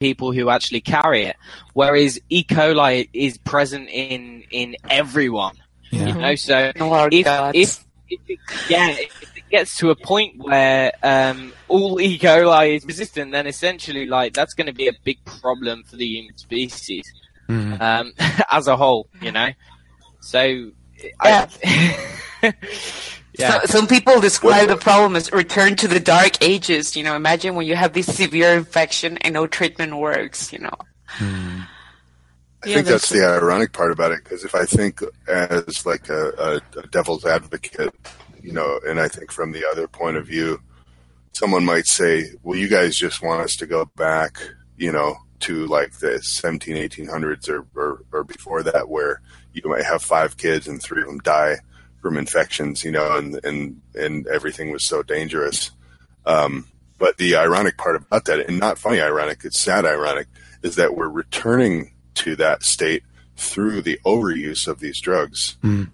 people who actually carry it, whereas E. coli is present in in everyone. Yeah. You know, so Oh, if, God. if, if it, yeah, if it gets to a point where um, all E. coli is resistant, then essentially, like that's going to be a big problem for the human species Mhm. um, as a whole. You know, so Yeah. I, yeah, So, some people describe the problem as return to the dark ages. You know, imagine when you have this severe infection and no treatment works. You know, Hmm. I Yeah, think that's there's- the ironic part about it because if I think as like a, a, a devil's advocate, you know, and I think from the other point of view, someone might say, well, you guys just want us to go back, you know, to like the 17, 1800s or, or, or before that, where you might have five kids and three of them die from infections, you know, and, and, and everything was so dangerous. Um, but the ironic part about that, and not funny ironic, it's sad ironic, is that we're returning to that state through the overuse of these drugs Mm.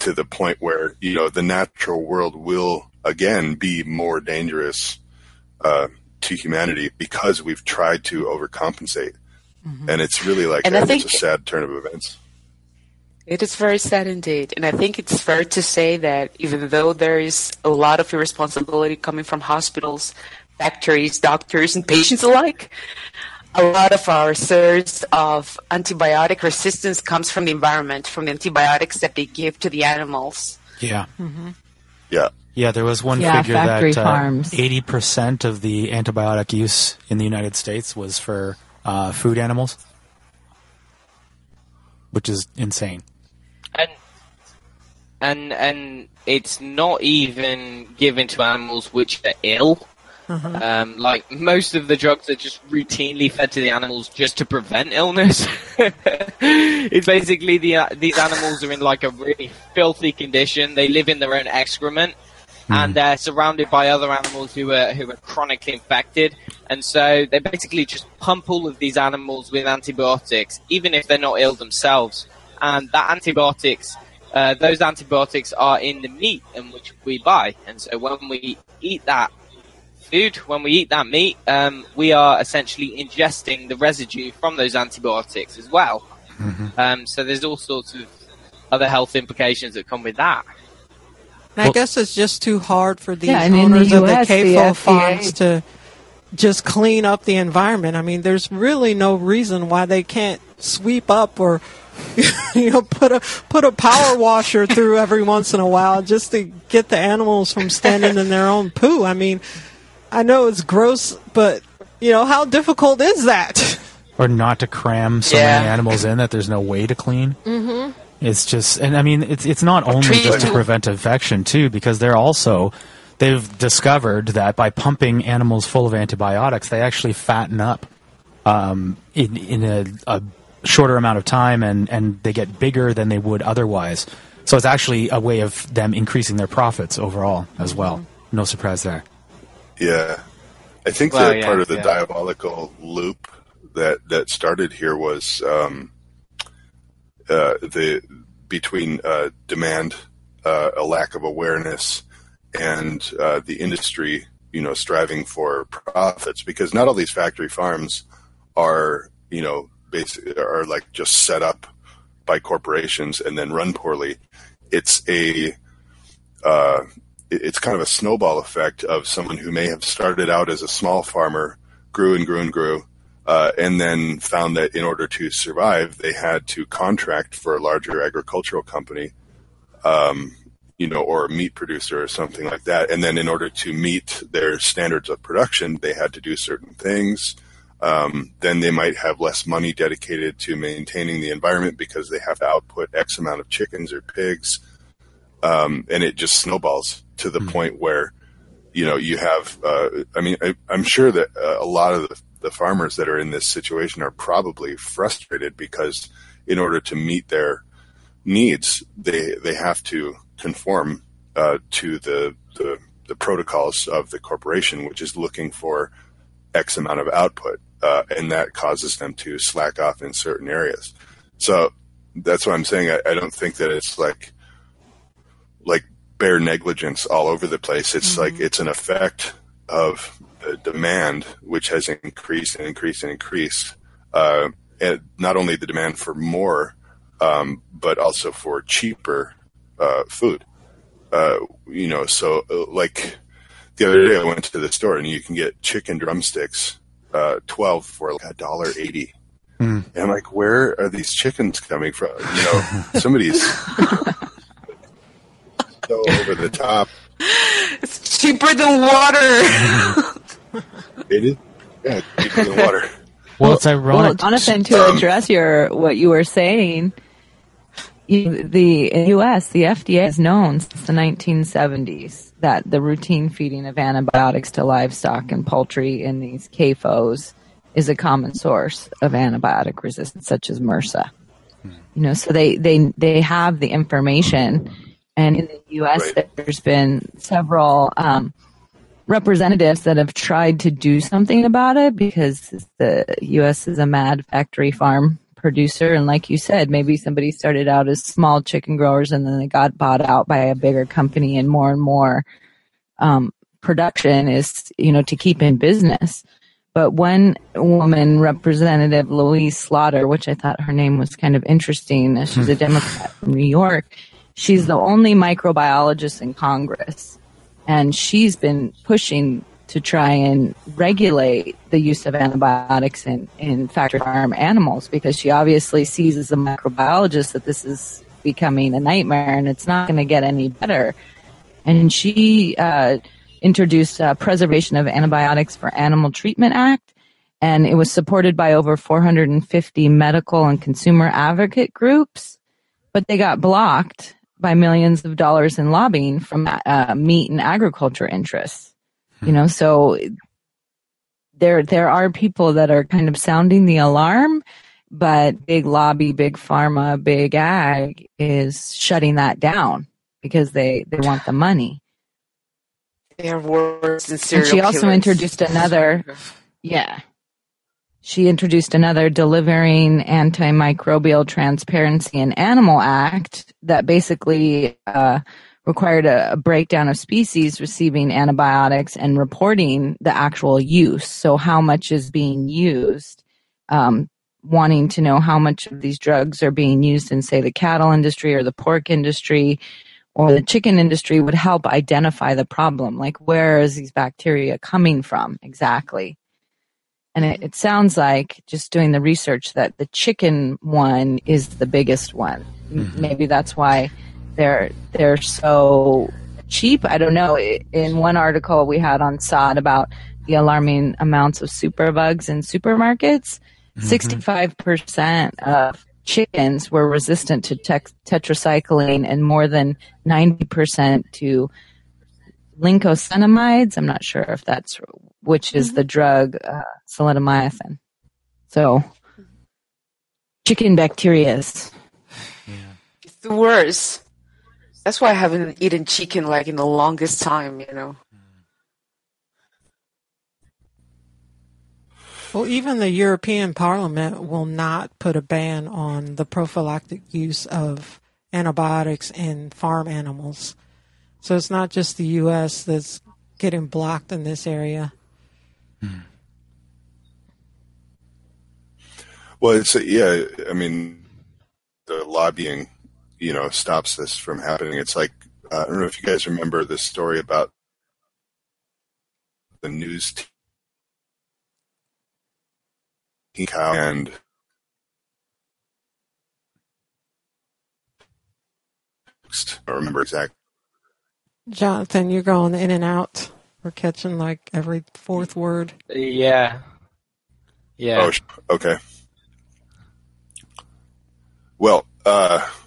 to the point where, you know, the natural world will again be more dangerous uh, to humanity because we've tried to overcompensate. And it's really like And I think- it's a sad turn of events. It is very sad indeed. And I think it's fair to say that even though there is a lot of irresponsibility coming from hospitals, factories, doctors, and patients alike, a lot of our source of antibiotic resistance comes from the environment, from the antibiotics that they give to the animals. Yeah. Yeah. Yeah, there was one Yeah, figure that uh, farms. 80% of the antibiotic use in the United States was for uh, food animals, which is insane. And and and it's not even given to animals which are ill. Um, like most of the drugs are just routinely fed to the animals just to prevent illness. it's basically the uh, these animals are in like a really filthy condition. They live in their own excrement, and they're surrounded by other animals who are who are chronically infected. And so they basically just pump all of these animals with antibiotics, even if they're not ill themselves. And that antibiotics, uh, those antibiotics are in the meat in which we buy. And so when we eat that food, when we eat that meat, um, we are essentially ingesting the residue from those antibiotics as well. Um, so there's all sorts of other health implications that come with that. And I guess it's just too hard for these Yeah, and in the owners of the US, the CAFO FDA farms to just clean up the environment. I mean, there's really no reason why they can't sweep up or you know put a put a power washer through every once in a while just to get the animals from standing in their own poo. I mean, I know it's gross, but you know how difficult is that? Or not to cram so Yeah. many animals in that there's no way to clean. Mm-hmm. It's just, and I mean, it's it's not only just to prevent infection too, because they're also they've discovered that by pumping animals full of antibiotics, they actually fatten up um, in in a, a shorter amount of time, and and they get bigger than they would otherwise. So it's actually a way of them increasing their profits overall as well. No surprise there. Yeah, I think Well, that yeah, part of the yeah. diabolical loop that that started here was um, uh, the between uh, demand, uh, a lack of awareness, and uh, the industry, you know, striving for profits. Because not all these factory farms are, you know, are like just set up by corporations and then run poorly. It's a uh, it's kind of a snowball effect of someone who may have started out as a small farmer, grew and grew and grew, uh, and then found that in order to survive, they had to contract for a larger agricultural company, um, you know, or a meat producer or something like that. And then in order to meet their standards of production, they had to do certain things. Um, then they might have less money dedicated to maintaining the environment because they have to output X amount of chickens or pigs. Um, and it just snowballs to the point where you know you have uh, i mean I, i'm sure that uh, a lot of the, the farmers that are in this situation are probably frustrated because in order to meet their needs they they have to conform uh, to the, the the protocols of the corporation which is looking for x amount of output uh, and that causes them to slack off in certain areas so that's what i'm saying i, I don't think that it's like like bare negligence all over the place. It's like it's an effect of uh, demand, which has increased and increased and increased. Uh, and not only the demand for more, um, but also for cheaper uh, food. Uh, you know, so uh, like the other day I went to the store and you can get chicken drumsticks, uh, 12 for like a dollar 80. And I'm like, where are these chickens coming from? You know, somebody's so over the top. It's cheaper than water. It is, yeah, it's cheaper than water. Well, it's Well, ironic. Jonathan, to address your what you were saying, you, the U.S. the FDA has known since the 1970s that the routine feeding of antibiotics to livestock and poultry in these CAFOs is a common source of antibiotic resistance, such as MRSA. You know, so they they they have the information, and in the U.S. Right. there's been several. Um, representatives that have tried to do something about it because the U.S. is a mad factory farm producer. And like you said, maybe somebody started out as small chicken growers and then they got bought out by a bigger company and more and more um, production is, you know, to keep in business. But one woman, Representative Louise Slaughter, which I thought her name was kind of interesting, uh, she's a Democrat from New York. She's the only microbiologist in Congress and she's been pushing to try and regulate the use of antibiotics in, in factory farm animals because she obviously sees as a microbiologist that this is becoming a nightmare and it's not going to get any better. And she uh, introduced a Preservation of Antibiotics for Animal Treatment Act, and it was supported by over 450 medical and consumer advocate groups, but they got blocked by millions of dollars in lobbying from uh, meat and agriculture interests. You know, so there there are people that are kind of sounding the alarm, but big lobby, big pharma, big ag is shutting that down because they they want the money. they are worse than serial And she also killers. introduced another yeah. She introduced another Delivering Antimicrobial Transparency and Animal Act that basically uh, required a, a breakdown of species receiving antibiotics and reporting the actual use. So, how much is being used? Um, wanting to know how much of these drugs are being used in, say, the cattle industry or the pork industry or the chicken industry would help identify the problem. Like, where is these bacteria coming from exactly? And it, it sounds like just doing the research that the chicken one is the biggest one. M- Maybe that's why they're they're so cheap. I don't know. In one article we had on SOTT about the alarming amounts of superbugs in supermarkets, 65% of chickens were resistant to tex- tetracycline and more than 90% to lincosenamides. I'm not sure if that's which is the drug uh, selenimethin. So, chicken bacteria is It's the worst. That's why I haven't eaten chicken like in the longest time, you know. Well, even the European Parliament will not put a ban on the prophylactic use of antibiotics in farm animals. So it's not just the U.S. that's getting blocked in this area. Hmm. Well, it's yeah. I mean, the lobbying, you know, stops this from happening. It's like uh, I don't know if you guys remember this story about the news team cow and I don't remember exactly. Jonathan, you're going in and out. We're catching like every fourth word. Yeah. Yeah. Oh, okay. Well, uh, w-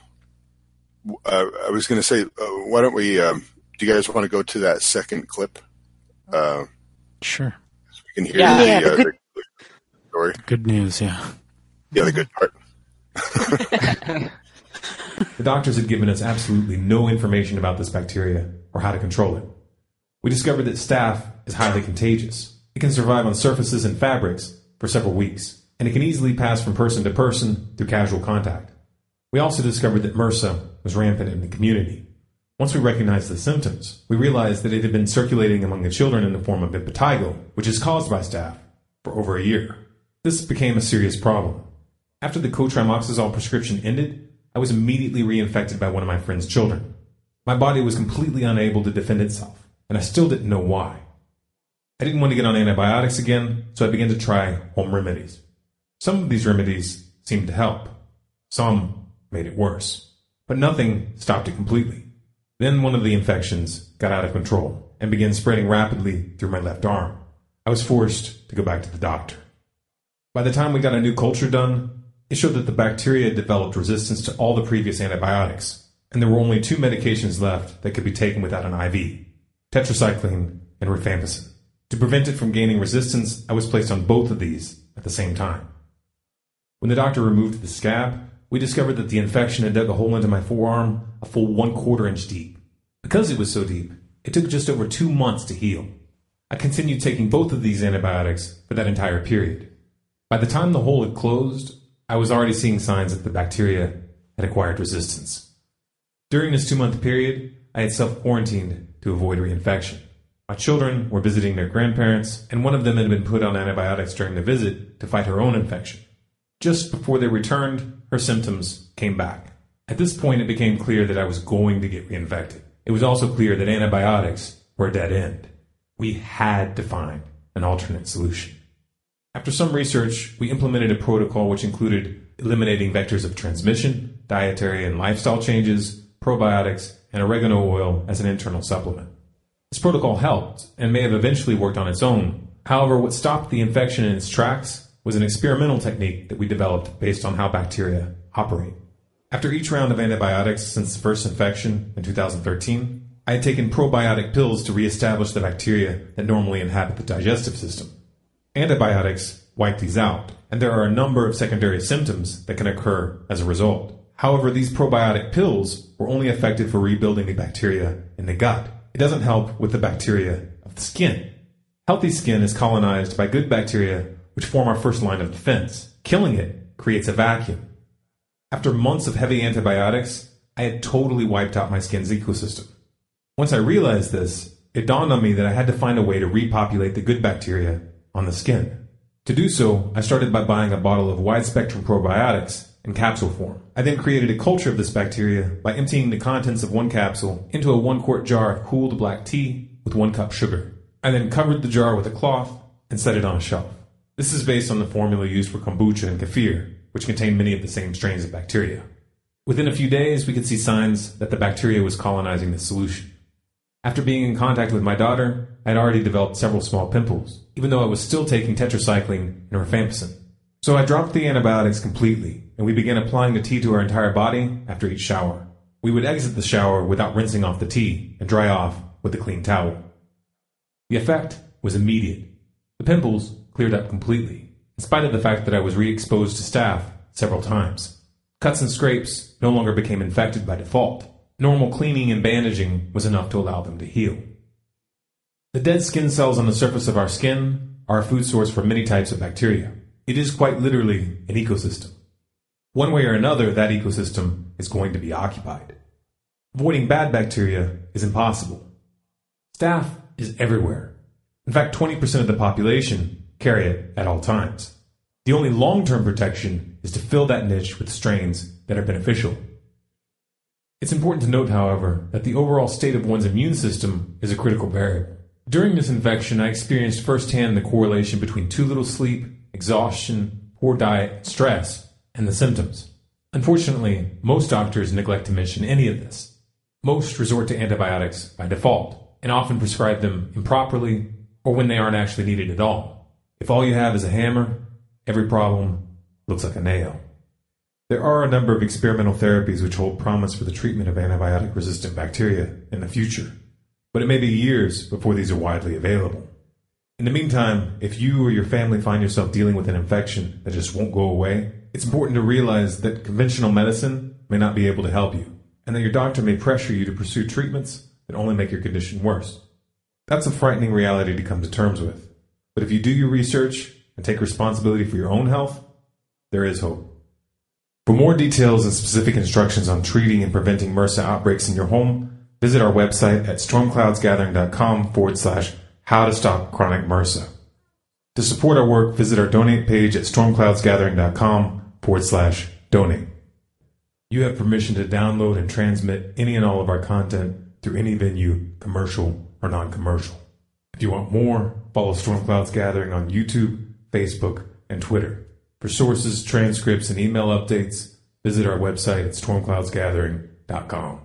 uh, I was going to say, uh, why don't we? Um, do you guys want to go to that second clip? Uh, Sure. so we can hear Yeah. the, Yeah, uh, the the, the story. Good news, yeah. Yeah, the good part. The doctors had given us absolutely no information about this bacteria or how to control it. We discovered that staph is highly contagious. It can survive on surfaces and fabrics for several weeks, and it can easily pass from person to person through casual contact. We also discovered that MRSA was rampant in the community. Once we recognized the symptoms, we realized that it had been circulating among the children in the form of impetigo, which is caused by staph, for over a year. This became a serious problem. After the cotrimoxazole prescription ended, I was immediately reinfected by one of my friend's children. My body was completely unable to defend itself, and I still didn't know why. I didn't want to get on antibiotics again, so I began to try home remedies. Some of these remedies seemed to help. Some made it worse. But nothing stopped it completely. Then one of the infections got out of control and began spreading rapidly through my left arm. I was forced to go back to the doctor. By the time we got a new culture done, it showed that the bacteria had developed resistance to all the previous antibiotics, and there were only two medications left that could be taken without an IV tetracycline and rifampicin. To prevent it from gaining resistance, I was placed on both of these at the same time. When the doctor removed the scab, we discovered that the infection had dug a hole into my forearm a full one quarter inch deep. Because it was so deep, it took just over two months to heal. I continued taking both of these antibiotics for that entire period. By the time the hole had closed, I was already seeing signs that the bacteria had acquired resistance. During this two month period, I had self quarantined to avoid reinfection. My children were visiting their grandparents, and one of them had been put on antibiotics during the visit to fight her own infection. Just before they returned, her symptoms came back. At this point, it became clear that I was going to get reinfected. It was also clear that antibiotics were a dead end. We had to find an alternate solution. After some research, we implemented a protocol which included eliminating vectors of transmission, dietary and lifestyle changes, probiotics, and oregano oil as an internal supplement. This protocol helped and may have eventually worked on its own. However, what stopped the infection in its tracks was an experimental technique that we developed based on how bacteria operate. After each round of antibiotics since the first infection in 2013, I had taken probiotic pills to reestablish the bacteria that normally inhabit the digestive system. Antibiotics wipe these out, and there are a number of secondary symptoms that can occur as a result. However, these probiotic pills were only effective for rebuilding the bacteria in the gut. It doesn't help with the bacteria of the skin. Healthy skin is colonized by good bacteria which form our first line of defense. Killing it creates a vacuum. After months of heavy antibiotics, I had totally wiped out my skin's ecosystem. Once I realized this, it dawned on me that I had to find a way to repopulate the good bacteria on the skin. To do so, I started by buying a bottle of wide spectrum probiotics in capsule form. I then created a culture of this bacteria by emptying the contents of one capsule into a one quart jar of cooled black tea with one cup sugar. I then covered the jar with a cloth and set it on a shelf. This is based on the formula used for kombucha and kefir, which contain many of the same strains of bacteria. Within a few days, we could see signs that the bacteria was colonizing the solution. After being in contact with my daughter, I had already developed several small pimples, even though I was still taking tetracycline and rifampicin. So I dropped the antibiotics completely, and we began applying the tea to our entire body after each shower. We would exit the shower without rinsing off the tea and dry off with a clean towel. The effect was immediate. The pimples cleared up completely, in spite of the fact that I was re exposed to staph several times. Cuts and scrapes no longer became infected by default. Normal cleaning and bandaging was enough to allow them to heal. The dead skin cells on the surface of our skin are a food source for many types of bacteria. It is quite literally an ecosystem. One way or another, that ecosystem is going to be occupied. Avoiding bad bacteria is impossible. Staph is everywhere. In fact, 20% of the population carry it at all times. The only long term protection is to fill that niche with strains that are beneficial. It's important to note, however, that the overall state of one's immune system is a critical variable. During this infection, I experienced firsthand the correlation between too little sleep, exhaustion, poor diet, stress, and the symptoms. Unfortunately, most doctors neglect to mention any of this. Most resort to antibiotics by default and often prescribe them improperly or when they aren't actually needed at all. If all you have is a hammer, every problem looks like a nail. There are a number of experimental therapies which hold promise for the treatment of antibiotic resistant bacteria in the future, but it may be years before these are widely available. In the meantime, if you or your family find yourself dealing with an infection that just won't go away, it's important to realize that conventional medicine may not be able to help you, and that your doctor may pressure you to pursue treatments that only make your condition worse. That's a frightening reality to come to terms with. But if you do your research and take responsibility for your own health, there is hope. For more details and specific instructions on treating and preventing MRSA outbreaks in your home, visit our website at stormcloudsgathering.com forward slash how to stop chronic MRSA. To support our work, visit our donate page at stormcloudsgathering.com forward slash donate. You have permission to download and transmit any and all of our content through any venue, commercial or non commercial. If you want more, follow Storm Clouds Gathering on YouTube, Facebook, and Twitter. For sources, transcripts, and email updates, visit our website at stormcloudsgathering.com.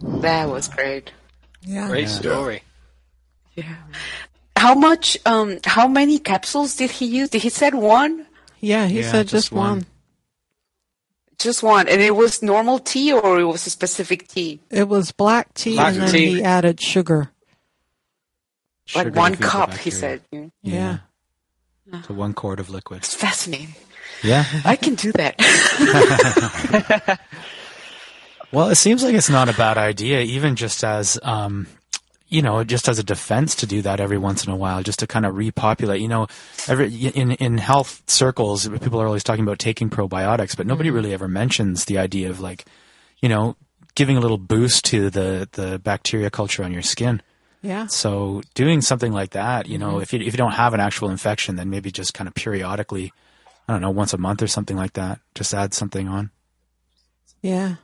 That was great. Yeah. Great story. Yeah. How much? Um. How many capsules did he use? Did he said one? Yeah, he Yeah, said just just one. one. Just one, and it was normal tea, or it was a specific tea? It was black tea, Black and then tea. he added sugar. Sugar like one to feed the cup, he bacteria. said. Yeah. So one quart of liquid. It's fascinating. Yeah. I can do that. Well, it seems like it's not a bad idea, even just as, um, you know, just as a defense to do that every once in a while, just to kind of repopulate. You know, every in in health circles, people are always talking about taking probiotics, but nobody mm-hmm. really ever mentions the idea of like, you know, giving a little boost to the the bacteria culture on your skin. Yeah. So doing something like that, you know, mm-hmm. if you if you don't have an actual infection, then maybe just kind of periodically, I don't know, once a month or something like that, just add something on. Yeah.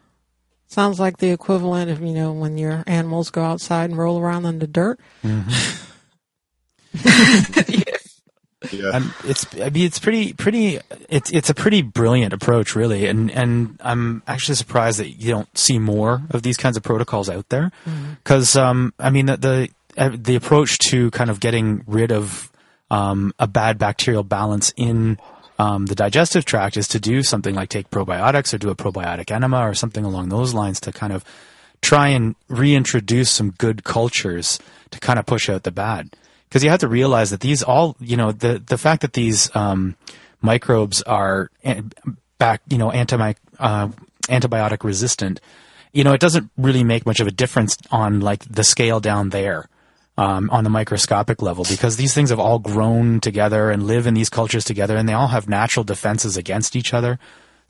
Sounds like the equivalent of, you know, when your animals go outside and roll around in the dirt. Yeah. Um, it's I mean it's pretty pretty it's it's a pretty brilliant approach really and and I'm actually surprised that you don't see more of these kinds of protocols out there because um I mean the the, uh, the approach to kind of getting rid of um, a bad bacterial balance in um, the digestive tract is to do something like take probiotics or do a probiotic enema or something along those lines to kind of try and reintroduce some good cultures to kind of push out the bad. Because you have to realize that these all you know the the fact that these um, microbes are back you know anti uh, antibiotic resistant you know it doesn't really make much of a difference on like the scale down there um, on the microscopic level because these things have all grown together and live in these cultures together and they all have natural defenses against each other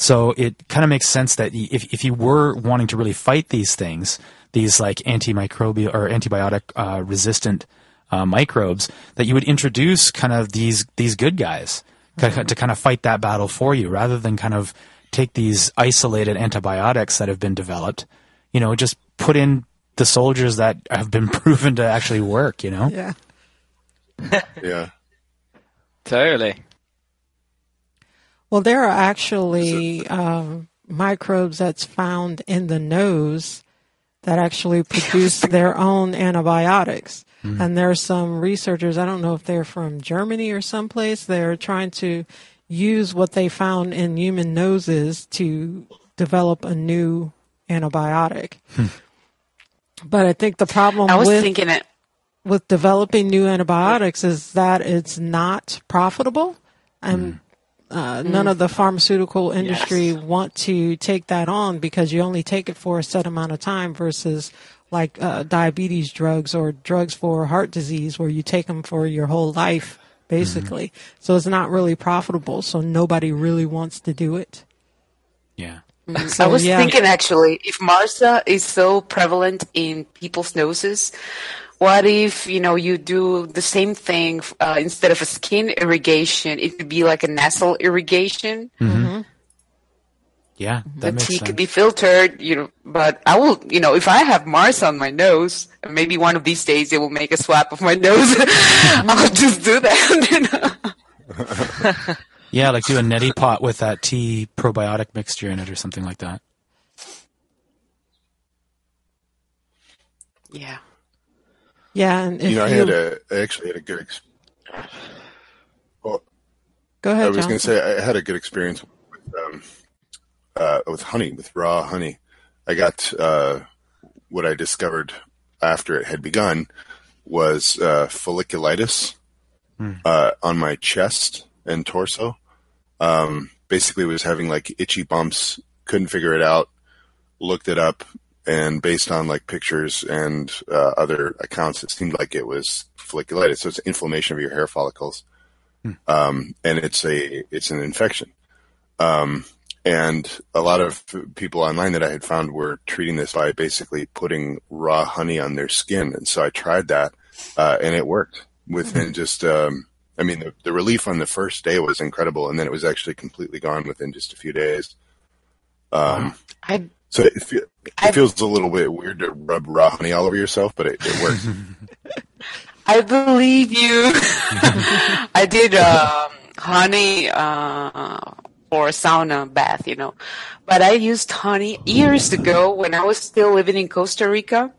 so it kind of makes sense that if, if you were wanting to really fight these things, these like antimicrobial or antibiotic uh, resistant uh, microbes, that you would introduce kind of these these good guys ki- to kind of fight that battle for you, rather than kind of take these isolated antibiotics that have been developed. You know, just put in the soldiers that have been proven to actually work. You know. Yeah. Yeah. Totally. Well, there are actually um, microbes that's found in the nose that actually produce their own antibiotics. And there's some researchers, I don't know if they're from Germany or someplace, they're trying to use what they found in human noses to develop a new antibiotic. But I think the problem I was with thinking it. with developing new antibiotics is that it's not profitable and uh, none of the pharmaceutical industry want to take that on because you only take it for a set amount of time versus like uh, diabetes drugs or drugs for heart disease where you take them for your whole life basically. So it's not really profitable. So nobody really wants to do it. Yeah. Mm-hmm. So, I was yeah. thinking actually, if MRSA is so prevalent in people's noses, what if you know you do the same thing uh, instead of a skin irrigation? It could be like a nasal irrigation. Mm-hmm. Mm-hmm. Yeah. That the makes tea sense. could be filtered, you know. But I will, you know, if I have MRSA on my nose, maybe one of these days they will make a swap of my nose. I'll just do that. You know? Yeah, like do a neti pot with that tea probiotic mixture in it or something like that. Yeah. yeah and if You know, I had a I actually had a good. Ex- well, go ahead I was going to say I had a good experience with um, uh, with honey, with raw honey. I got uh, what I discovered after it had begun was uh, folliculitis uh, on my chest and torso. Um, basically, was having like itchy bumps. Couldn't figure it out. Looked it up, and based on like pictures and uh, other accounts, it seemed like it was folliculitis. So it's inflammation of your hair follicles um, and it's a it's an infection. Um, and a lot of people online that I had found were treating this by basically putting raw honey on their skin. And so I tried that, uh, and it worked within just, um, I mean, the, the relief on the first day was incredible. And then it was actually completely gone within just a few days. Um, I so it, fe- it feels a little bit weird to rub raw honey all over yourself, but it, it works. I believe you. I did um, honey uh, for a sauna bath, you know, but I used honey years ago when I was still living in Costa Rica.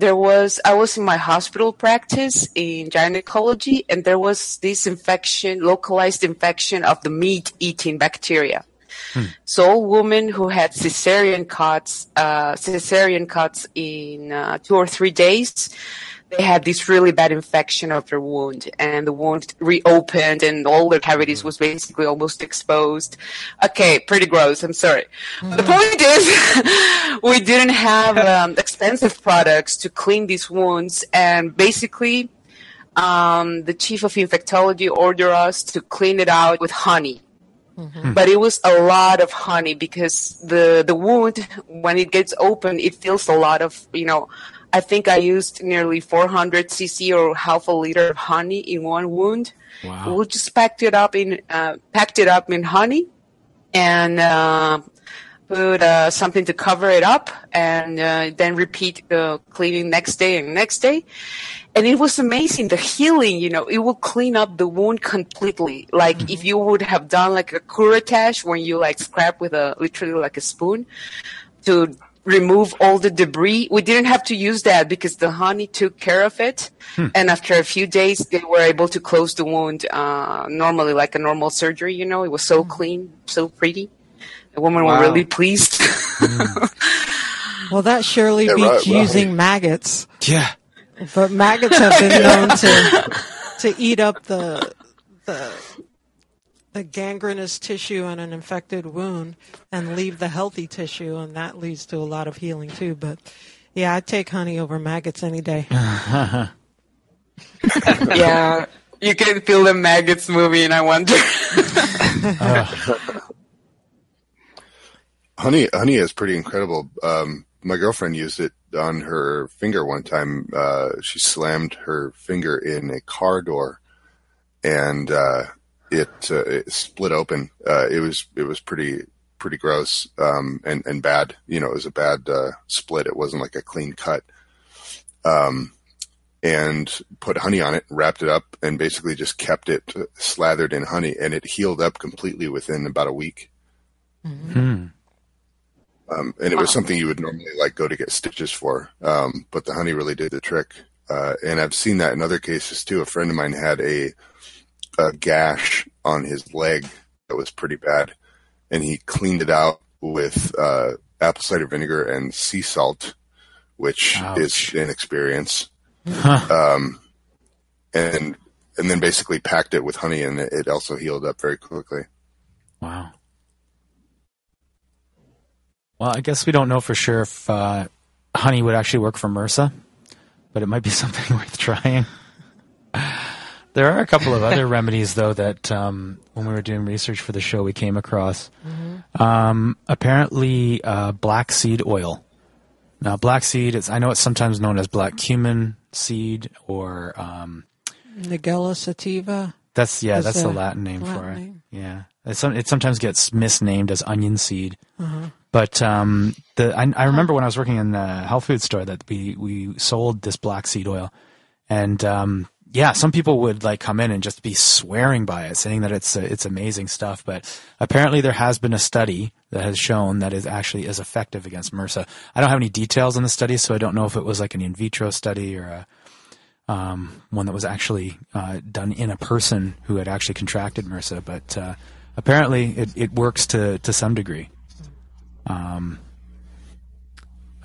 There was I was in my hospital practice in gynecology, and there was this infection, localized infection of the meat eating bacteria. So women who had cesarean cuts, uh, cesarean cuts in uh, two or three days, they had this really bad infection of their wound, and the wound reopened, and all their cavities was basically almost exposed. Okay, pretty gross. I'm sorry. But the point is, we didn't have um, expensive products to clean these wounds, and basically, um, the chief of infectology ordered us to clean it out with honey but it was a lot of honey because the the wound when it gets open it feels a lot of you know i think i used nearly 400 cc or half a liter of honey in one wound. Wow. we just packed it up in uh, packed it up in honey and uh, put uh, something to cover it up and uh, then repeat the cleaning next day and next day. And it was amazing the healing you know it will clean up the wound completely. Like if you would have done like a curettage when you like scrap with a literally like a spoon to remove all the debris we didn't have to use that because the honey took care of it hmm. and after a few days they were able to close the wound uh, normally like a normal surgery you know it was so hmm. clean so pretty the women Wow. were really pleased hmm. Well, that surely Yeah, beats right, right. using maggots. Yeah. But maggots have been known to to eat up the the the gangrenous tissue and an infected wound and leave the healthy tissue, and that leads to a lot of healing too. But yeah, I'd take honey over maggots any day. yeah you can feel the maggots moving i wonder honey, honey is pretty incredible. Um, my girlfriend used it on her finger one time. Uh, she slammed her finger in a car door, and uh, it, uh, it split open. Uh, it was it was pretty pretty gross um, and and bad. You know, it was a bad uh, split. It wasn't like a clean cut. Um, and put honey on it, wrapped it up, and basically just kept it slathered in honey, and it healed up completely within about a week. Hmm. Um, and it was something you would normally like go to get stitches for, um, but the honey really did the trick. Uh, and I've seen that in other cases too. A friend of mine had a, a gash on his leg that was pretty bad, and he cleaned it out with uh, apple cider vinegar and sea salt, which Ouch. is an experience. Huh. Um, and and then basically packed it with honey, and it, it also healed up very quickly. Wow. Well, I guess we don't know for sure if uh, honey would actually work for MRSA, but it might be something worth trying. There are a couple of other remedies, though, that um, when we were doing research for the show, we came across. Um, apparently, uh, black seed oil. Now, black seed, is, I know it's sometimes known as black cumin seed, or um, Nigella sativa. that's yeah, Is that's the Latin name for it. name. Yeah, it sometimes gets misnamed as onion seed. Uh-huh. But um, the I, I remember when I was working in the health food store that we we sold this black seed oil, and um, yeah, some people would like come in and just be swearing by it, saying that it's it's amazing stuff. But apparently, there has been a study that has shown that it actually is effective against MRSA. I don't have any details on the study, so I don't know if it was like an in vitro study or a um, one that was actually uh, done in a person who had actually contracted MRSA. But uh, apparently, it, it works to to some degree. Um,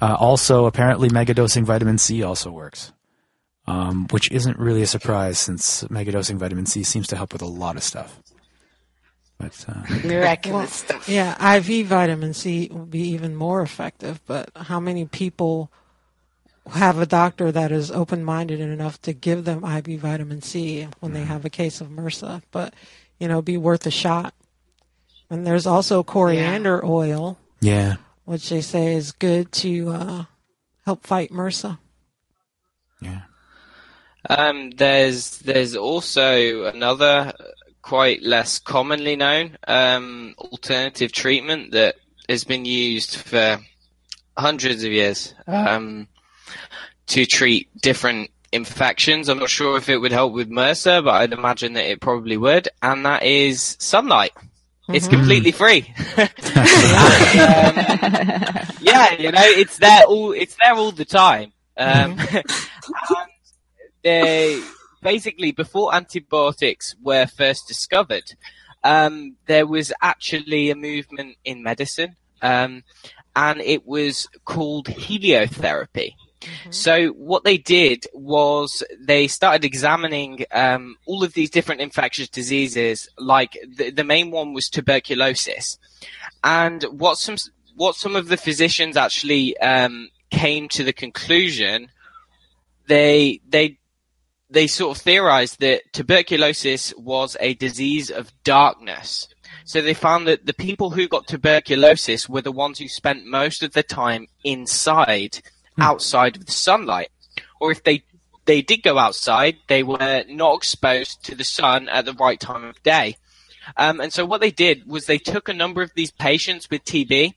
uh, also, apparently, megadosing vitamin C also works, um, which isn't really a surprise since megadosing vitamin C seems to help with a lot of stuff. But uh, Miraculous stuff. Yeah, IV vitamin C would be even more effective, but how many people have a doctor that is open minded enough to give them IV vitamin C when they have a case of MRSA? But, you know, be worth a shot. And there's also coriander oil, Yeah. which they say is good to uh, help fight MRSA. Yeah. Um, there's there's also another quite less commonly known um, alternative treatment that has been used for hundreds of years um, to treat different infections. I'm not sure if it would help with MRSA, but I'd imagine that it probably would, and that is sunlight. It's completely free. Um, yeah, you know, it's there all it's there all the time. Um, and they basically before antibiotics were first discovered, um, there was actually a movement in medicine, um, and it was called heliotherapy. So what they did was they started examining um, all of these different infectious diseases. Like the, the main one was tuberculosis, and what some what some of the physicians actually um, came to the conclusion they they they sort of theorized that tuberculosis was a disease of darkness. So they found that the people who got tuberculosis were the ones who spent most of the time inside, outside of the sunlight. Or if they they did go outside, they were not exposed to the sun at the right time of day. Um, and so what they did was they took a number of these patients with TB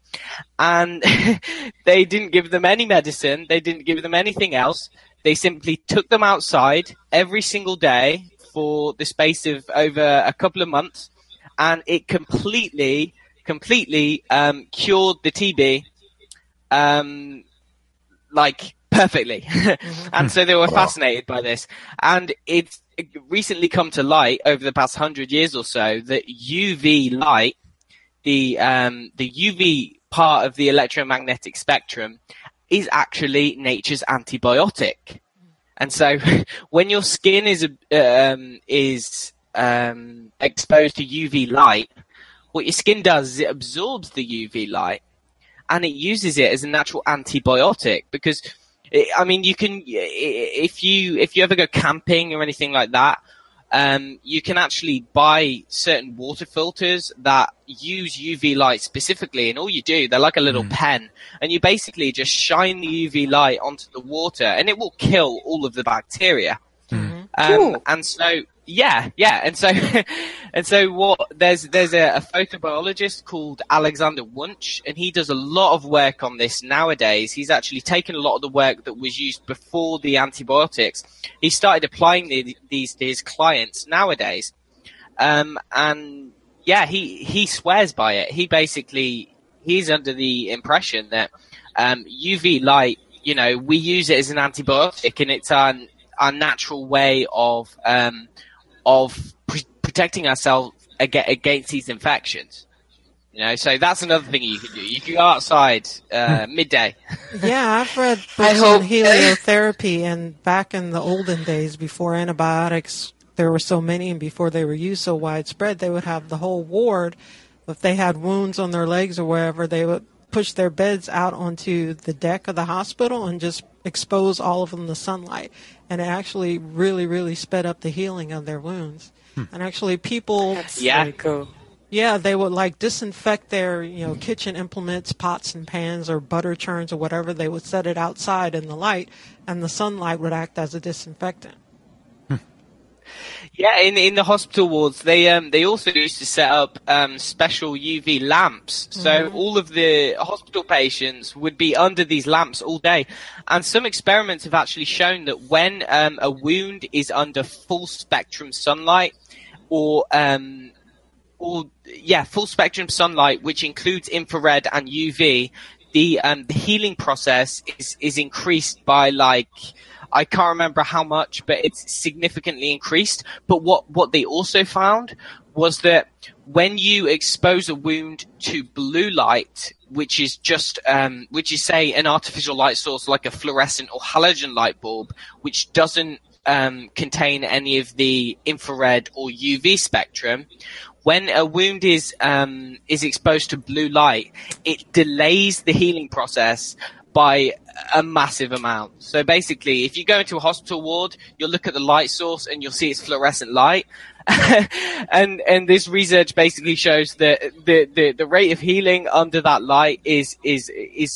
and they didn't give them any medicine. They didn't give them anything else. They simply took them outside every single day for the space of over a couple of months and it completely, completely, um, cured the TB, um, like perfectly. and so they were fascinated by this. And it's recently come to light over the past hundred years or so that UV light, the, um, the UV part of the electromagnetic spectrum is actually nature's antibiotic. And so when your skin is, um, is, um, exposed to UV light, what your skin does is it absorbs the UV light and it uses it as a natural antibiotic because it, I mean you can if you if you ever go camping or anything like that um, you can actually buy certain water filters that use UV light specifically and all you do they're like a little pen and you basically just shine the UV light onto the water and it will kill all of the bacteria um, and so yeah, yeah, and so and so what? There's there's a, a photobiologist called Alexander Wunsch, and he does a lot of work on this nowadays. He's actually taken a lot of the work that was used before the antibiotics. He started applying the, these to his clients nowadays, um, and yeah, he he swears by it. He basically he's under the impression that um, UV light, you know, we use it as an antibiotic, and it's our our natural way of um, of pr- protecting ourselves aga- against these infections. You know, so that's another thing you can do. You can go outside uh, midday. Yeah, I've read I books on heliotherapy, and back in the olden days, before antibiotics, there were so many, and before they were used so widespread, they would have the whole ward. If they had wounds on their legs or wherever, they would push their beds out onto the deck of the hospital and just expose all of them to sunlight. And it actually really, really sped up the healing of their wounds. Hmm. And actually, people That's Yeah. very cool. yeah, they would like disinfect their, you know, kitchen implements, pots and pans or butter churns or whatever. They would set it outside in the light and the sunlight would act as a disinfectant. Yeah, in in the hospital wards, they um they also used to set up um special UV lamps, so all of the hospital patients would be under these lamps all day. And some experiments have actually shown that when um a wound is under full spectrum sunlight, or um or yeah, full spectrum sunlight, which includes infrared and UV, the um the healing process is is increased by like I can't remember how much, but it's significantly increased. But what what they also found was that when you expose a wound to blue light, which is just um, which is say an artificial light source like a fluorescent or halogen light bulb, which doesn't um, contain any of the infrared or UV spectrum, when a wound is um, is exposed to blue light, it delays the healing process by a massive amount. So basically, if you go into a hospital ward, you'll look at the light source and you'll see it's fluorescent light. and and this research basically shows that the, the, the rate of healing under that light is is is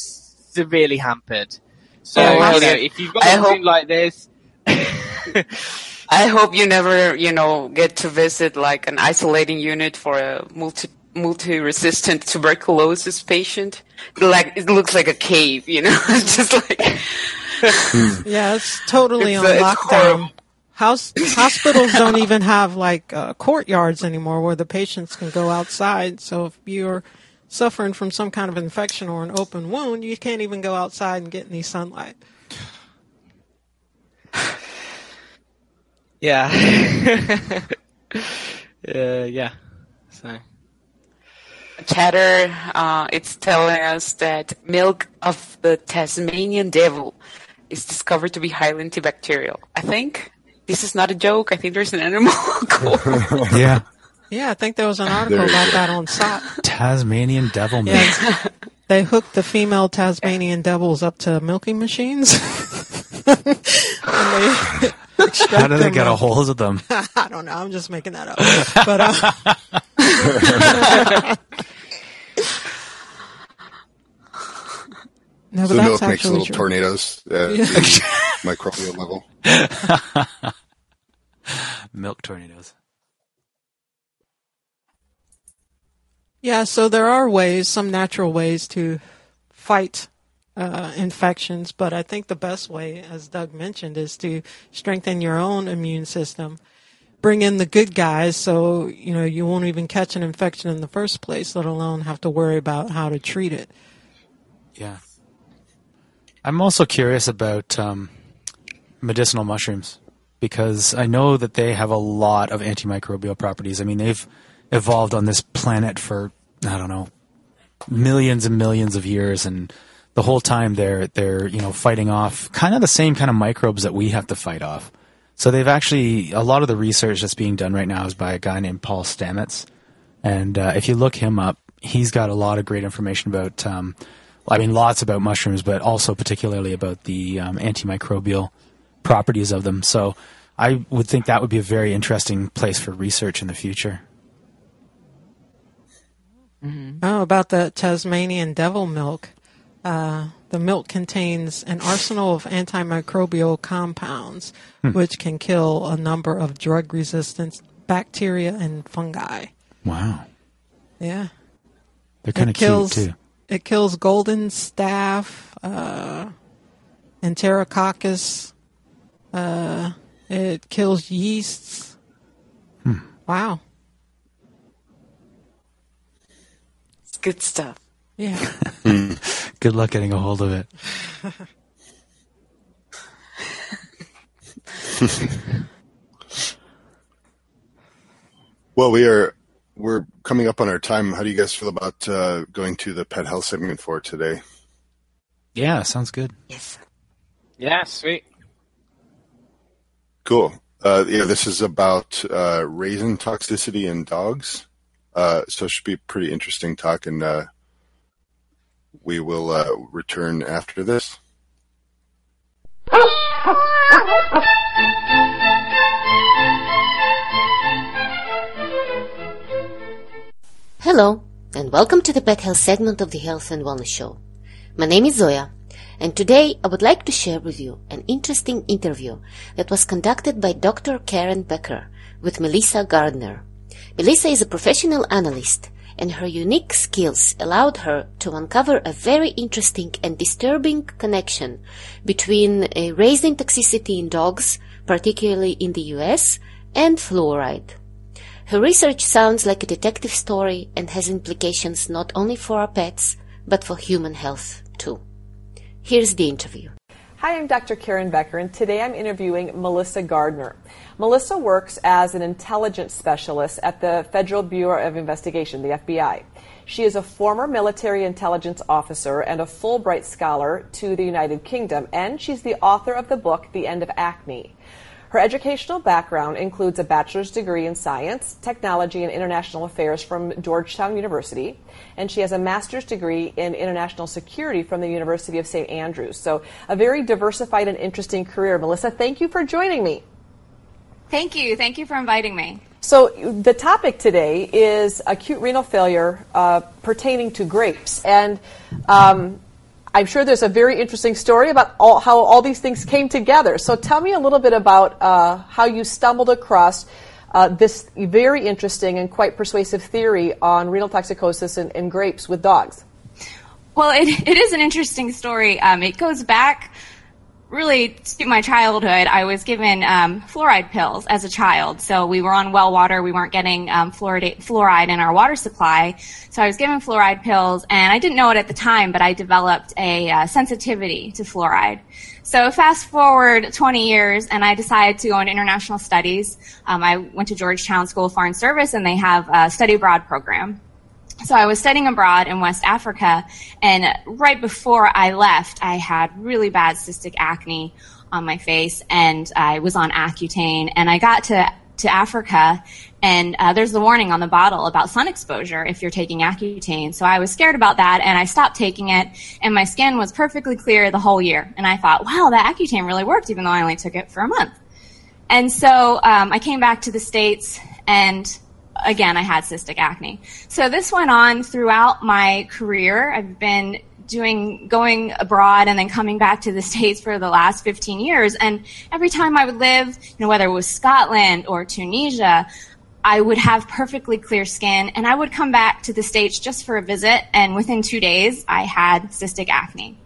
severely hampered. So Oh, you know, if you've got I a hope- room like this, I hope you never, you know, get to visit like an isolating unit for a multi multi-resistant tuberculosis patient. Like it looks like a cave, you know, it's just like Yeah, it's totally It's, on uh, lockdown. House hospitals don't even have like uh, courtyards anymore where the patients can go outside. So if you're suffering from some kind of infection or an open wound, you can't even go outside and get any sunlight. yeah, uh, yeah. So chatter. Uh, it's telling us that milk of the Tasmanian devil is discovered to be highly antibacterial. I think this is not a joke. I think there's an animal called Yeah. Yeah, I think there was an article about go. that on SOTT. Tasmanian devil milk. Yeah, they hooked the female Tasmanian devils up to milking machines. they How do they get a milk. hold of them? I don't know. I'm just making that up. But uh, no, but So that's milk makes little true. tornadoes at the microbial level. Milk tornadoes. Yeah, so there are ways, some natural ways to fight uh, infections, but I think the best way, as Doug mentioned, is to strengthen your own immune system. Bring in the good guys so, you know, you won't even catch an infection in the first place, let alone have to worry about how to treat it. Yeah. I'm also curious about um, medicinal mushrooms because I know that they have a lot of antimicrobial properties. I mean, they've evolved on this planet for I don't know millions and millions of years, and the whole time they're they're you know fighting off kind of the same kind of microbes that we have to fight off. So they've actually a lot of the research that's being done right now is by a guy named Paul Stamets, and uh, if you look him up, he's got a lot of great information about. Um, I mean, lots about mushrooms, but also particularly about the um, antimicrobial properties of them. So I would think that would be a very interesting place for research in the future. Oh, about the Tasmanian devil milk. Uh, the milk contains an arsenal of antimicrobial compounds, which can kill a number of drug resistant bacteria and fungi. Wow, Yeah. they're kind of it cute too. It kills golden staph, uh, enterococcus. Uh, it kills yeasts. Wow. it's good stuff. Yeah. Good luck getting a hold of it. Well, we are we're coming up on our time. How do you guys feel about uh, going to the pet health segment for today? Yeah, sounds good. Yes. yeah, sweet. Cool. Uh, yeah, this is about uh, raisin toxicity in dogs. Uh, so it should be a pretty interesting talk, and uh, we will uh, return after this. Hello, and welcome to the Pet Health segment of the Health and Wellness Show. My name is Zoya, and today I would like to share with you an interesting interview that was conducted by Dr. Karen Becker with Melissa Gardner. Melissa is a professional analyst, and her unique skills allowed her to uncover a very interesting and disturbing connection between a raising toxicity in dogs, particularly in the US, and fluoride. Her research sounds like a detective story and has implications not only for our pets, but for human health too. Here's the interview. Hi, I'm Dr. Karen Becker, and today I'm interviewing Melissa Gardner. Melissa works as an intelligence specialist at the Federal Bureau of Investigation, the FBI. She is a former military intelligence officer and a Fulbright scholar to the United Kingdom, and she's the author of the book The End of Acne. Her educational background includes a bachelor's degree in science, technology, and international affairs from Georgetown University, and she has a master's degree in international security from the University of St. Andrews. So, a very diversified and interesting career. Melissa, thank you for joining me. Thank you. Thank you for inviting me. So, the topic today is acute renal failure uh, pertaining to grapes. And um, I'm sure there's a very interesting story about all, how all these things came together. So, tell me a little bit about uh, how you stumbled across uh, this very interesting and quite persuasive theory on renal toxicosis in, in grapes with dogs. Well, it, it is an interesting story. Um, it goes back really to my childhood, I was given um, fluoride pills as a child. So we were on well water. We weren't getting um, fluoride, fluoride in our water supply. So I was given fluoride pills, and I didn't know it at the time, but I developed a uh, sensitivity to fluoride. So fast forward 20 years, and I decided to go into international studies. Um, I went to Georgetown School of Foreign Service, and they have a study abroad program. So I was studying abroad in West Africa, and right before I left, I had really bad cystic acne on my face, and I was on Accutane, and I got to to Africa, and uh, there's the warning on the bottle about sun exposure if you're taking Accutane. So I was scared about that, and I stopped taking it, and my skin was perfectly clear the whole year. And I thought, wow, that Accutane really worked, even though I only took it for a month. And so um, I came back to the states, and again, I had cystic acne. So this went on throughout my career. I've been doing going abroad and then coming back to the states for the last 15 years and every time i would live you know whether it was scotland or tunisia i would have perfectly clear skin and i would come back to the states just for a visit and within two days i had cystic acne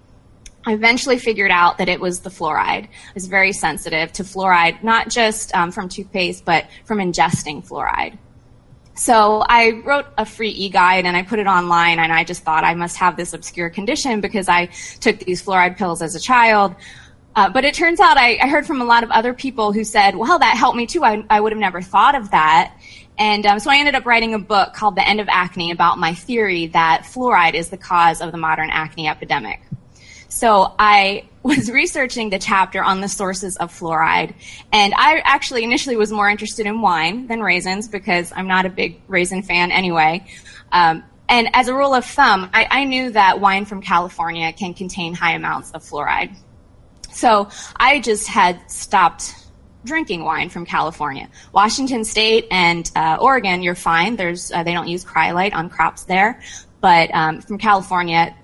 I eventually figured out that it was the fluoride. I was very sensitive to fluoride, not just um, from toothpaste, but from ingesting fluoride. So I wrote a free e-guide and I put it online and I just thought I must have this obscure condition because I took these fluoride pills as a child. Uh, but it turns out I, I, heard from a lot of other people who said, well, that helped me too. I, I would have never thought of that. And um, so I ended up writing a book called The End of Acne about my theory that fluoride is the cause of the modern acne epidemic. So I was researching the chapter on the sources of fluoride, and I actually initially was more interested in wine than raisins because I'm not a big raisin fan anyway. Um, and as a rule of thumb, I, I knew that wine from California can contain high amounts of fluoride. So I just had stopped drinking wine from California. Washington State and uh, Oregon, you're fine. There's uh, they don't use cryolite on crops there, but um, from California,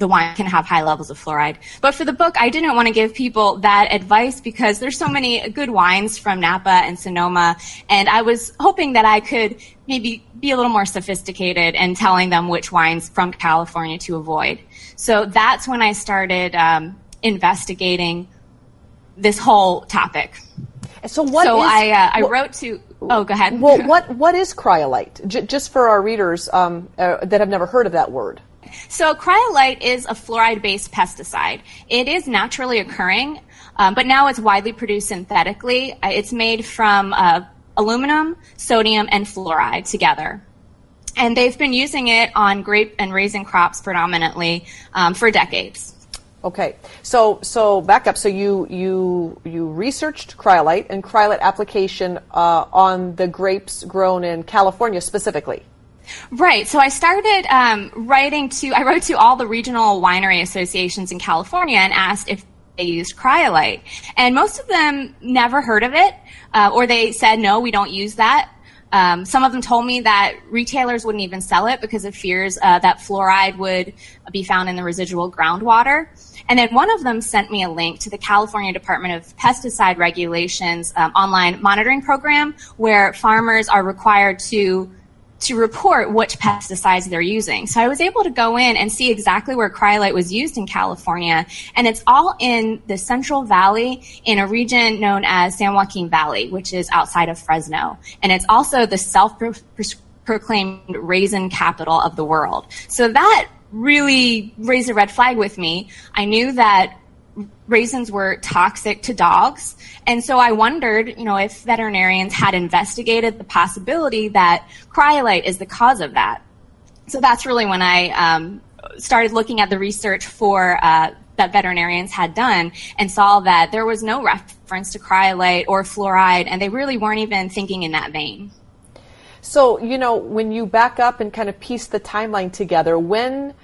the wine can have high levels of fluoride. But for the book, I didn't want to give people that advice because there's so many good wines from Napa and Sonoma, and I was hoping that I could maybe be a little more sophisticated in telling them which wines from California to avoid. So that's when I started um, investigating this whole topic. So what? So is, I uh, I wrote to. Oh, go ahead. Well, what what is cryolite? J- just for our readers um, uh, that have never heard of that word. So cryolite is a fluoride-based pesticide. It is naturally occurring, um, but now it's widely produced synthetically. Uh, it's made from uh, aluminum, sodium, and fluoride together. And they've been using it on grape and raisin crops predominantly um, for decades. Okay, so so back up. So you you you researched cryolite and cryolite application uh, on the grapes grown in California specifically. Right. So I started um, writing to, I wrote to all the regional winery associations in California and asked if they used cryolite. And most of them never heard of it, uh, or they said, no, we don't use that. Um, some of them told me that retailers wouldn't even sell it because of fears uh, that fluoride would be found in the residual groundwater. And then one of them sent me a link to the California Department of Pesticide Regulations um, online monitoring program where farmers are required to to report which pesticides they're using. So I was able to go in and see exactly where cryolite was used in California, and it's all in the Central Valley in a region known as San Joaquin Valley, which is outside of Fresno. And it's also the self-proclaimed raisin capital of the world. So that really raised a red flag with me. I knew that raisins were toxic to dogs. And so I wondered, you know, if veterinarians had investigated the possibility that cryolite is the cause of that. So that's really when I um, started looking at the research for uh, that veterinarians had done and saw that there was no reference to cryolite or fluoride, and they really weren't even thinking in that vein. So, you know, when you back up and kind of piece the timeline together, when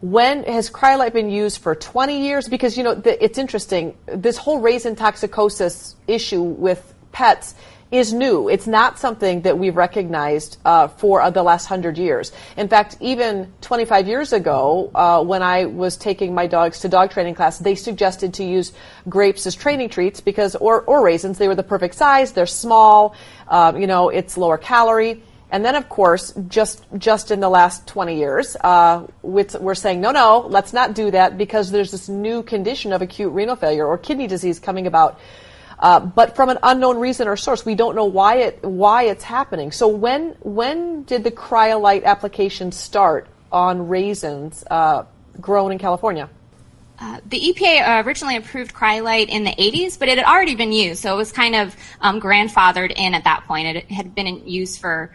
when has cryolite been used for 20 years? Because, you know, the, it's interesting. This whole raisin toxicosis issue with pets is new. It's not something that we've recognized uh, for uh, the last hundred years. In fact, even 25 years ago, uh, when I was taking my dogs to dog training class, they suggested to use grapes as training treats because, or, or raisins, they were the perfect size. They're small. Um, you know, it's lower calorie. And then, of course, just just in the last 20 years, uh, we're saying no, no, let's not do that because there's this new condition of acute renal failure or kidney disease coming about. Uh, but from an unknown reason or source, we don't know why it why it's happening. So when when did the cryolite application start on raisins uh, grown in California? Uh, the EPA originally approved cryolite in the 80s, but it had already been used, so it was kind of um, grandfathered in at that point. It had been in use for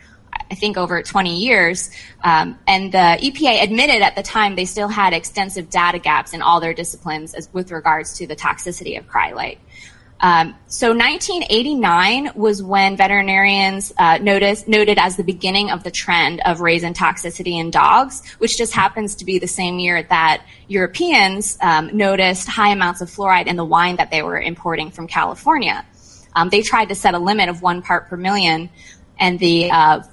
I think over 20 years. Um, and the EPA admitted at the time they still had extensive data gaps in all their disciplines as, with regards to the toxicity of cryolite. Um, so 1989 was when veterinarians uh, noticed, noted as the beginning of the trend of raisin toxicity in dogs, which just happens to be the same year that Europeans um, noticed high amounts of fluoride in the wine that they were importing from California. Um, they tried to set a limit of one part per million, and the uh,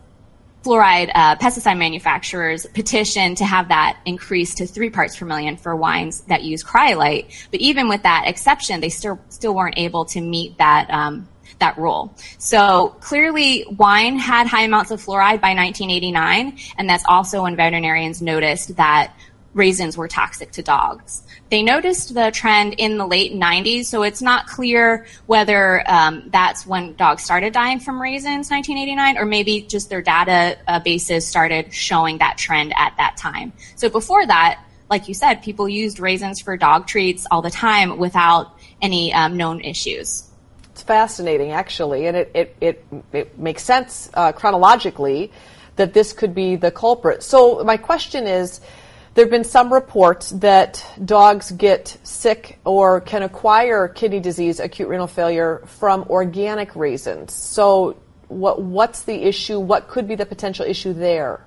fluoride uh, pesticide manufacturers petitioned to have that increased to three parts per million for wines that use cryolite. But even with that exception, they still still weren't able to meet that um, that rule. So clearly, wine had high amounts of fluoride by 1989, and that's also when veterinarians noticed that raisins were toxic to dogs. They noticed the trend in the late 90s, so it's not clear whether um, that's when dogs started dying from raisins, 1989, or maybe just their data uh, bases started showing that trend at that time. So before that, like you said, people used raisins for dog treats all the time without any um, known issues. It's fascinating, actually, and it, it, it, it makes sense uh, chronologically that this could be the culprit. So my question is, there have been some reports that dogs get sick or can acquire kidney disease, acute renal failure from organic raisins. So, what, what's the issue? What could be the potential issue there?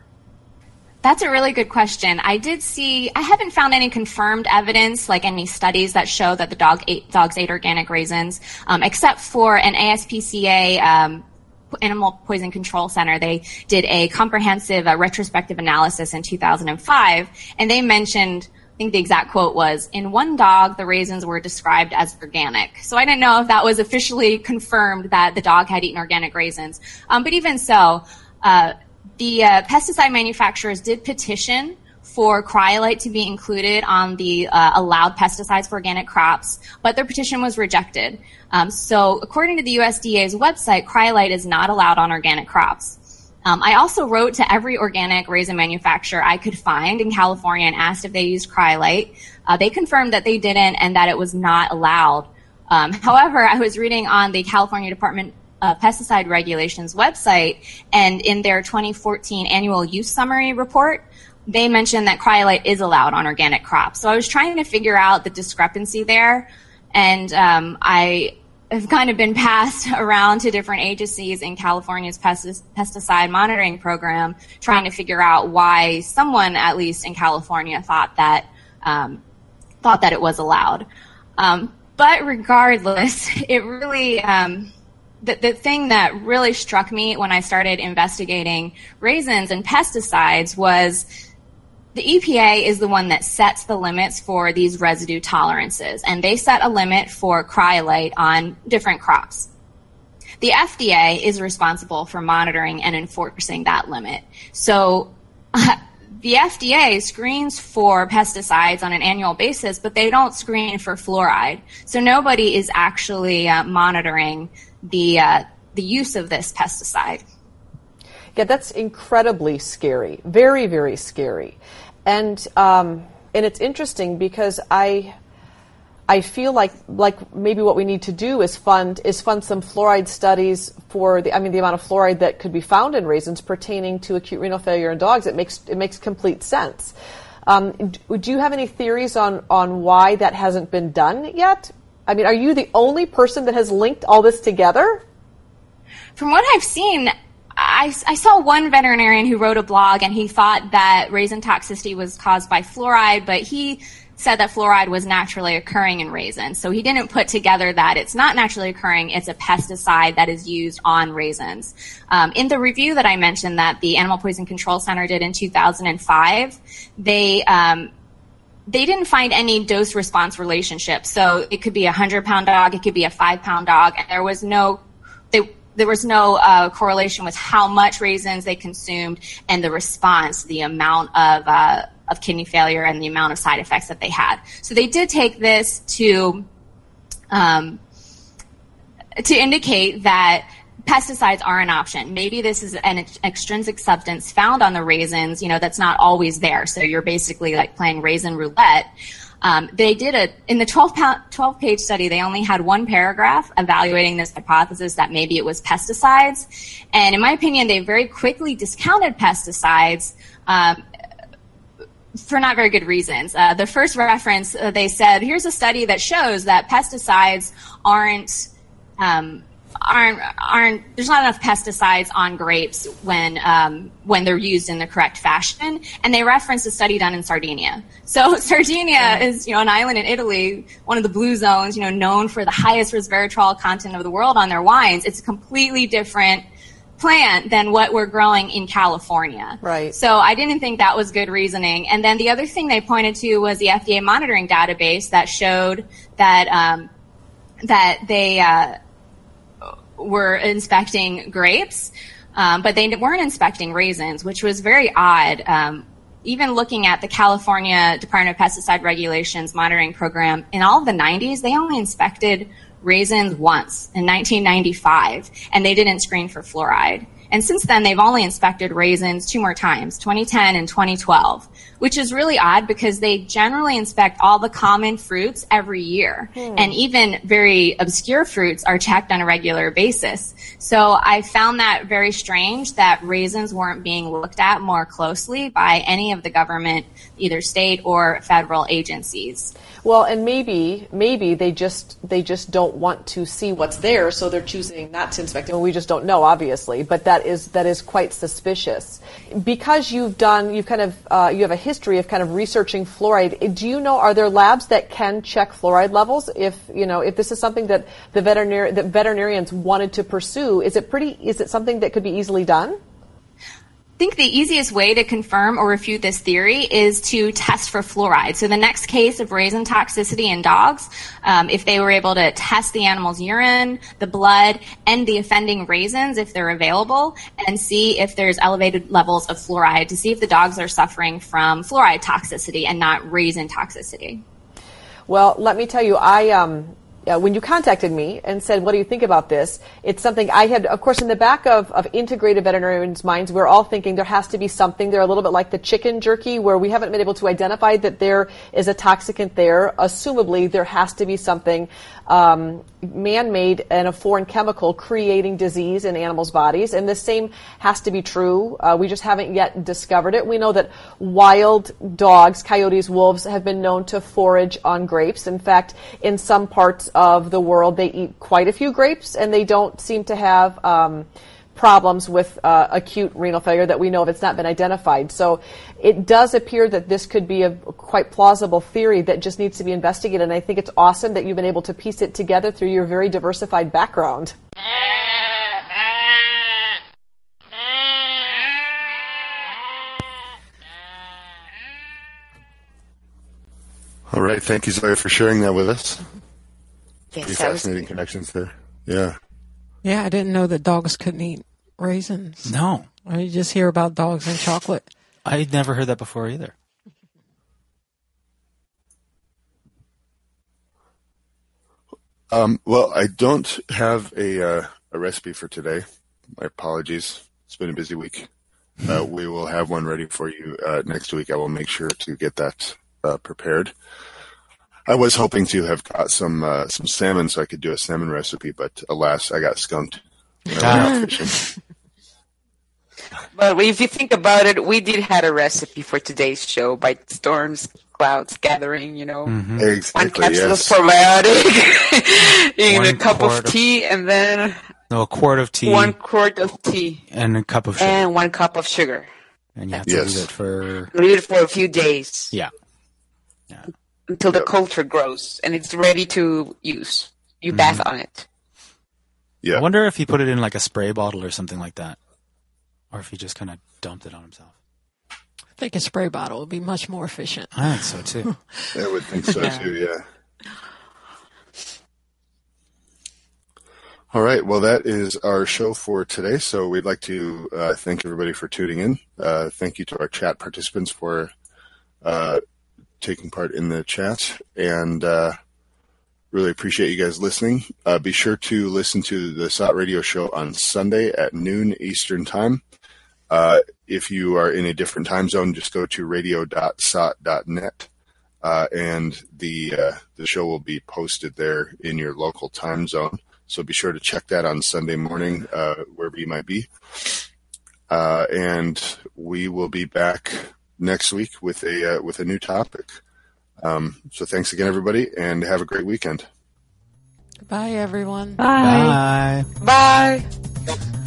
That's a really good question. I did see, I haven't found any confirmed evidence, like any studies that show that the dog ate, dogs ate organic raisins, um, except for an ASPCA um, Animal Poison Control Center, they did a comprehensive uh, retrospective analysis in 2005, and they mentioned I think the exact quote was, in one dog, the raisins were described as organic. So I didn't know if that was officially confirmed that the dog had eaten organic raisins. Um, but even so, uh, the uh, pesticide manufacturers did petition for cryolite to be included on the uh, allowed pesticides for organic crops, but their petition was rejected. Um, so, according to the USDA's website, cryolite is not allowed on organic crops. Um, I also wrote to every organic raisin manufacturer I could find in California and asked if they used cryolite. Uh, they confirmed that they didn't and that it was not allowed. Um, however, I was reading on the California Department of Pesticide Regulations website, and in their 2014 annual use summary report, they mentioned that cryolite is allowed on organic crops. So I was trying to figure out the discrepancy there, and um, I have kind of been passed around to different agencies in California's pesticide monitoring program, trying to figure out why someone, at least in California, thought that um, thought that it was allowed. Um, but regardless, it really um, the, the thing that really struck me when I started investigating raisins and pesticides was the EPA is the one that sets the limits for these residue tolerances, and they set a limit for cryolite on different crops. The FDA is responsible for monitoring and enforcing that limit. So uh, the FDA screens for pesticides on an annual basis, but they don't screen for fluoride. So nobody is actually uh, monitoring the uh, the use of this pesticide. Yeah, that's incredibly scary. Very, very scary. And um, and it's interesting because I I feel like like maybe what we need to do is fund is fund some fluoride studies for the I mean the amount of fluoride that could be found in raisins pertaining to acute renal failure in dogs. It makes it makes complete sense. Um, do you have any theories on, on why that hasn't been done yet? I mean, are you the only person that has linked all this together? From what I've seen, I, I saw one veterinarian who wrote a blog and he thought that raisin toxicity was caused by fluoride, but he said that fluoride was naturally occurring in raisins. So he didn't put together that it's not naturally occurring, it's a pesticide that is used on raisins. Um, in the review that I mentioned that the Animal Poison Control Center did in 2005, they, um, they didn't find any dose response relationship. So it could be a hundred pound dog, it could be a five pound dog, and there was no, there was no uh, correlation with how much raisins they consumed and the response, the amount of uh, of kidney failure and the amount of side effects that they had. So they did take this to um, to indicate that pesticides are an option. Maybe this is an ex- extrinsic substance found on the raisins, you know, that's not always there. So you're basically like playing raisin roulette. Um, they did a in the 12, pound, 12 page study. They only had one paragraph evaluating this hypothesis that maybe it was pesticides, and in my opinion, they very quickly discounted pesticides. Um, for not very good reasons. Uh, the first reference, uh, they said, here's a study that shows that pesticides aren't um, aren't aren't there's not enough pesticides on grapes when um, when they're used in the correct fashion. And they reference a study done in Sardinia. So Sardinia is you know an island in Italy, one of the blue zones, you know, known for the highest resveratrol content of the world on their wines. It's a completely different plant than what we're growing in California. Right. So I didn't think that was good reasoning. And then the other thing they pointed to was the FDA monitoring database that showed that um, that they uh, were inspecting grapes, um, but they weren't inspecting raisins, which was very odd. Um, even looking at the California Department of Pesticide Regulations monitoring program, in all of the 90s, they only inspected raisins once in 1995, and they didn't screen for fluoride. And since then, they've only inspected raisins two more times, 2010 and 2012, which is really odd because they generally inspect all the common fruits every year. Hmm. And even very obscure fruits are checked on a regular basis. So I found that very strange that raisins weren't being looked at more closely by any of the government, either state or federal agencies. Well, and maybe maybe they just they just don't want to see what's there, so they're choosing not to inspect it. We just don't know, obviously, but that is that is quite suspicious. Because you've done, you've kind of uh, you have a history of kind of researching fluoride. Do you know are there labs that can check fluoride levels? If you know if this is something that the veterinary that veterinarians wanted to pursue, is it pretty? Is it something that could be easily done? I think the easiest way to confirm or refute this theory is to test for fluoride. So the next case of raisin toxicity in dogs, um, if they were able to test the animal's urine, the blood, and the offending raisins if they're available, and see if there's elevated levels of fluoride to see if the dogs are suffering from fluoride toxicity and not raisin toxicity. Well, let me tell you, I um, uh, when you contacted me and said, "What do you think about this?" It's something I had, of course, in the back of, of integrated veterinarians' minds. We're all thinking there has to be something. They're a little bit like the chicken jerky, where we haven't been able to identify that there is a toxicant there. Assumably, there has to be something um, man-made and a foreign chemical creating disease in animals' bodies, and the same has to be true. Uh, we just haven't yet discovered it. We know that wild dogs, coyotes, wolves, have been known to forage on grapes. In fact, in some parts of the world, they eat quite a few grapes, and they don't seem to have. Um, problems with uh, acute renal failure that we know of. It's not been identified. So it does appear that this could be a quite plausible theory that just needs to be investigated. And I think it's awesome that you've been able to piece it together through your very diversified background. All right. Thank you, Zoya, for sharing that with us. Pretty Yes, that was fascinating connections there. Yeah. Yeah, I didn't know that dogs couldn't eat raisins. No, I just hear about dogs and chocolate. I'd never heard that before either. Um, well, I don't have a uh, a recipe for today. My apologies. It's been a busy week. Uh, we will have one ready for you uh, next week. I will make sure to get that uh, prepared. I was hoping to have got some uh, some salmon so I could do a salmon recipe, but alas, I got skunked when I went out fishing. But if you think about it, we did had a recipe for today's show by storms, clouds gathering. You know, Mm-hmm. one Exactly. capsule Yes. of probiotic in One a cup of quart of- tea, and then No, a quart of tea one quart of tea and a cup of sugar, and one cup of sugar. and you have to Yes. leave it for Leave it for a few days yeah. Until the Yep. culture grows and it's ready to use. You bath Mm-hmm. on it. Yeah. I wonder if he put it in like a spray bottle or something like that, or if he just kind of dumped it on himself. I think a spray bottle would be much more efficient. I think so too. I would think so Yeah. too. Yeah. All right. Well, that is our show for today. So we'd like to uh, thank everybody for tuning in. Uh, thank you to our chat participants for uh, taking part in the chat, and uh, really appreciate you guys listening. Uh, be sure to listen to the SOTT Radio Show on Sunday at noon Eastern Time. Uh, if you are in a different time zone, just go to radio.sott.net uh, and the uh, the show will be posted there in your local time zone. So be sure to check that on Sunday morning, uh, wherever you might be. Uh, and we will be back next week with a uh, with a new topic. Um, so thanks again, everybody, and have a great weekend. Bye, everyone. Bye. Bye. Bye.